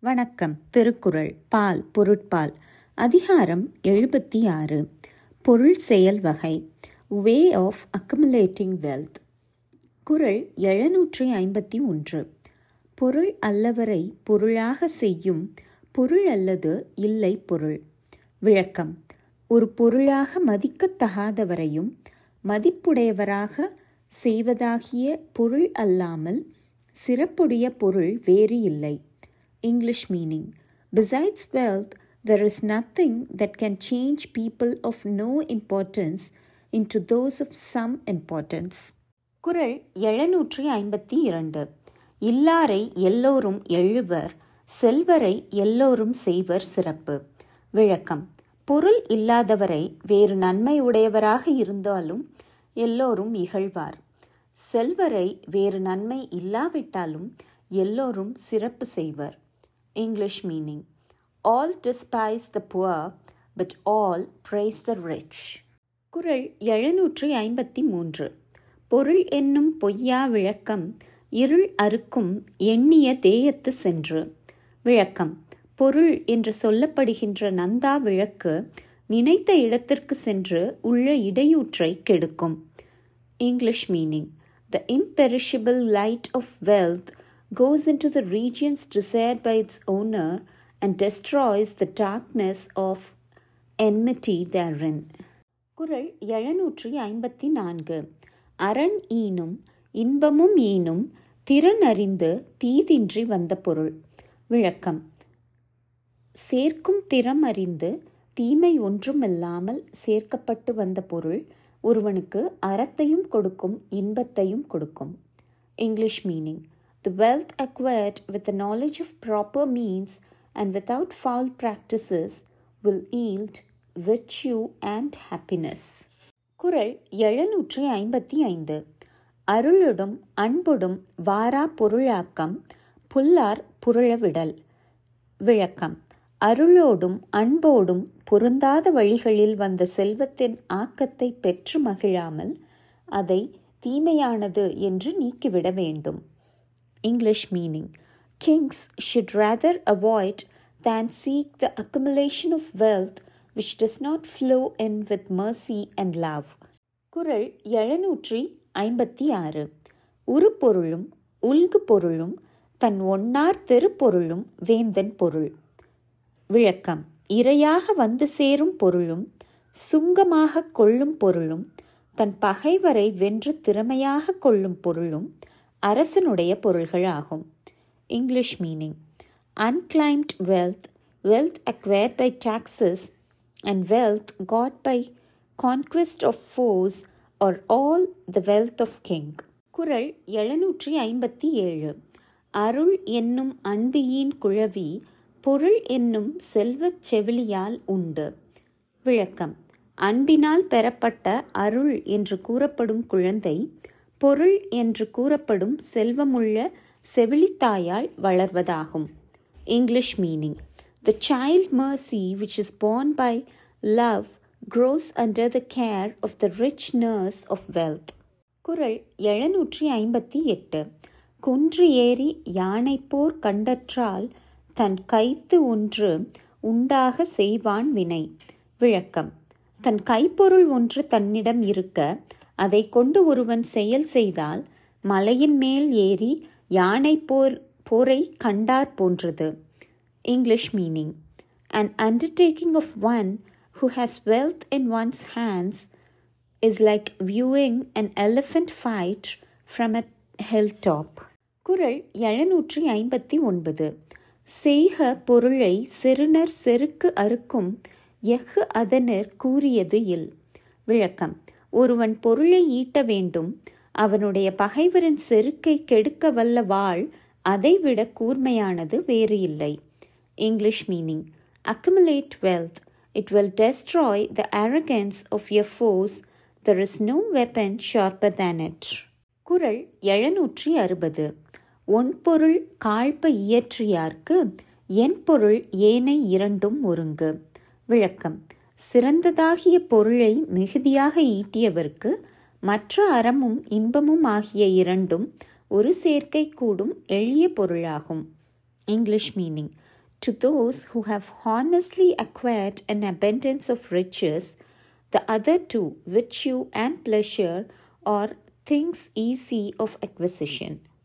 வணக்கம். திருக்குறள் பால் பொருட்பால். அதிகாரம் எழுபத்தி ஆறு பொருள் செயல் வகை. வே ஆஃப் அக்குமுலேட்டிங் வெல்த் குறள் எழுநூற்றி ஐம்பத்தி ஒன்று. பொருள் அல்லவரை பொருளாக செய்யும் பொருள் அல்லது இல்லை பொருள். விளக்கம். ஒரு பொருளாக மதிக்கத்தகாதவரையும் மதிப்புடையவராக செய்வதாகிய பொருள் அல்லாமல் சிறப்புடைய பொருள் வேறு இல்லை. English meaning. Besides wealth, there is nothing that can change people of no importance into those of some importance. குரல் எழுநூற்றி ஐம்பத்தி இரண்டு. இல்லாரை எல்லோரும் எழுவர் செல்வரை எல்லோரும் செய்வர் சிறப்பு. விளக்கம். பொருள் இல்லாதவரை வேறு நன்மை உடையவராக இருந்தாலும் எல்லோரும் இகழ்வார். செல்வரை வேறு நன்மை இல்லாவிட்டாலும் எல்லோரும் சிறப்பு செய்வர். English meaning. All despise the poor, but all praise the rich. குரல் எழுநூற்றி ஐம்பத்தி மூன்று பொருள் என்னும் பொய்யா விளக்கம் இருள் அறுக்கும் எண்ணிய தேயத்து சென்று விளக்கம் பொருள் என்று சொல்லப்படுகின்ற நந்தா விளக்கு நினைத்த இடத்திற்கு சென்று உள்ள இடையூற்றை கெடுக்கும் English meaning the imperishable light of wealth goes into the regions desired by its owner and destroys the darkness of enmity therein. குரல் எழுநூற்றி ஐம்பத்தி நான்கு. அரண் ஈனும் இன்பமும் ஈனும் திறன் அறிந்து தீதின்றி வந்த பொருள். விளக்கம். சேர்க்கும் திறம் அறிந்து தீமை ஒன்றுமில்லாமல் சேர்க்கப்பட்டு வந்த பொருள் ஒருவனுக்கு அறத்தையும் கொடுக்கும் இன்பத்தையும் கொடுக்கும். English meaning. The wealth acquired with the knowledge of proper means and without foul practices will yield virtue and happiness. குரல் எழுநூற்றி ஐம்பத்தி ஐந்து. அருளுடும் அன்புடும் வாரா பொருளாக்கம் புல்லார் புரளவிடல். விளக்கம். அருளோடும் அன்போடும் பொருந்தாத வழிகளில் வந்த செல்வத்தின் ஆக்கத்தை பெற்று மகிழாமல் அதை தீமையானது என்று நீக்கிவிட வேண்டும். English meaning. Kings should rather avoid than seek the accumulation of wealth which does not flow in with mercy and love. குரல் எழுநூற்றி ஐம்பத்தி ஆறு உரு பொருளும் உல்கு பொருளும் தன் ஒன்னார் தெருப்பொருளும் வேந்தன் பொருள் விளக்கம் இரையாக வந்து சேரும் பொருளும் சுங்கமாக கொள்ளும் பொருளும் தன் பகைவரை வென்று திறமையாக கொள்ளும் பொருளும் அரசனுடைய பொருள்கள் ஆகும். English meaning unclaimed wealth wealth acquired by taxes and wealth got by conquest of force or all the wealth of king குரல் எழுநூற்றி ஐம்பத்தி ஏழு. அருள் என்னும் அன்பியின் குழவி பொருள் என்னும் செல்வச் செவிலியால் உண்டு. விளக்கம். அன்பினால் பெறப்பட்ட அருள் என்று கூறப்படும் குழந்தை பொருள் என்று கூறப்படும் செல்வமுள்ள செவிலித்தாயால் வளர்வதாகும். English meaning the child mercy which is born by love grows under the care of the rich nurse of wealth குரல் எழுநூற்றி ஐம்பத்தி எட்டு. குன்று ஏறி யானை போர் கண்டற்றால் தன் கைத்து ஒன்று உண்டாக செய்வான் வினை. விளக்கம். தன் கைப்பொருள் ஒன்று தன்னிடம் இருக்க அதை கொண்டு ஒருவன் செயல் செய்தால் மலையின் மேல் ஏறி யானை போர் போரை கண்டார் போன்றது. English meaning and undertaking of one who has wealth in one's hands is like viewing an elephant fight from a hill top குரல் எழுநூற்றி ஐம்பத்தி ஒன்பது செய்க பொருளை செருணர் செருக்கு அறுக்கும் எஃகு அதனர் கூறியது இல். விளக்கம். ஒருவன் பொருளை ஈட்ட வேண்டும். அவனுடைய பகைவரின் செருக்கை கெடுக்க வல்ல வாழ் அதைவிட கூர்மையானது வேறு இல்லை. English meaning accumulate wealth it will destroy the arrogance of your force there is no weapon sharper than it குரல் எழுநூற்றி அறுபது. ஒன் பொருள் காழ்ப இயற்றியார்க்கு என் பொருள் ஏனை இரண்டும் ஒருங்கு. விளக்கம் சிறந்ததாகிய பொருளை மிகுதியாக ஈட்டியவர்க்கு மற்ற அறமும் இன்பமும் ஆகிய இரண்டும் ஒரு சேர்க்கை கூடும் எளிய பொருளாகும் English meaning To those who have honestly acquired an abundance of riches, the other two, virtue and pleasure, are things easy of acquisition.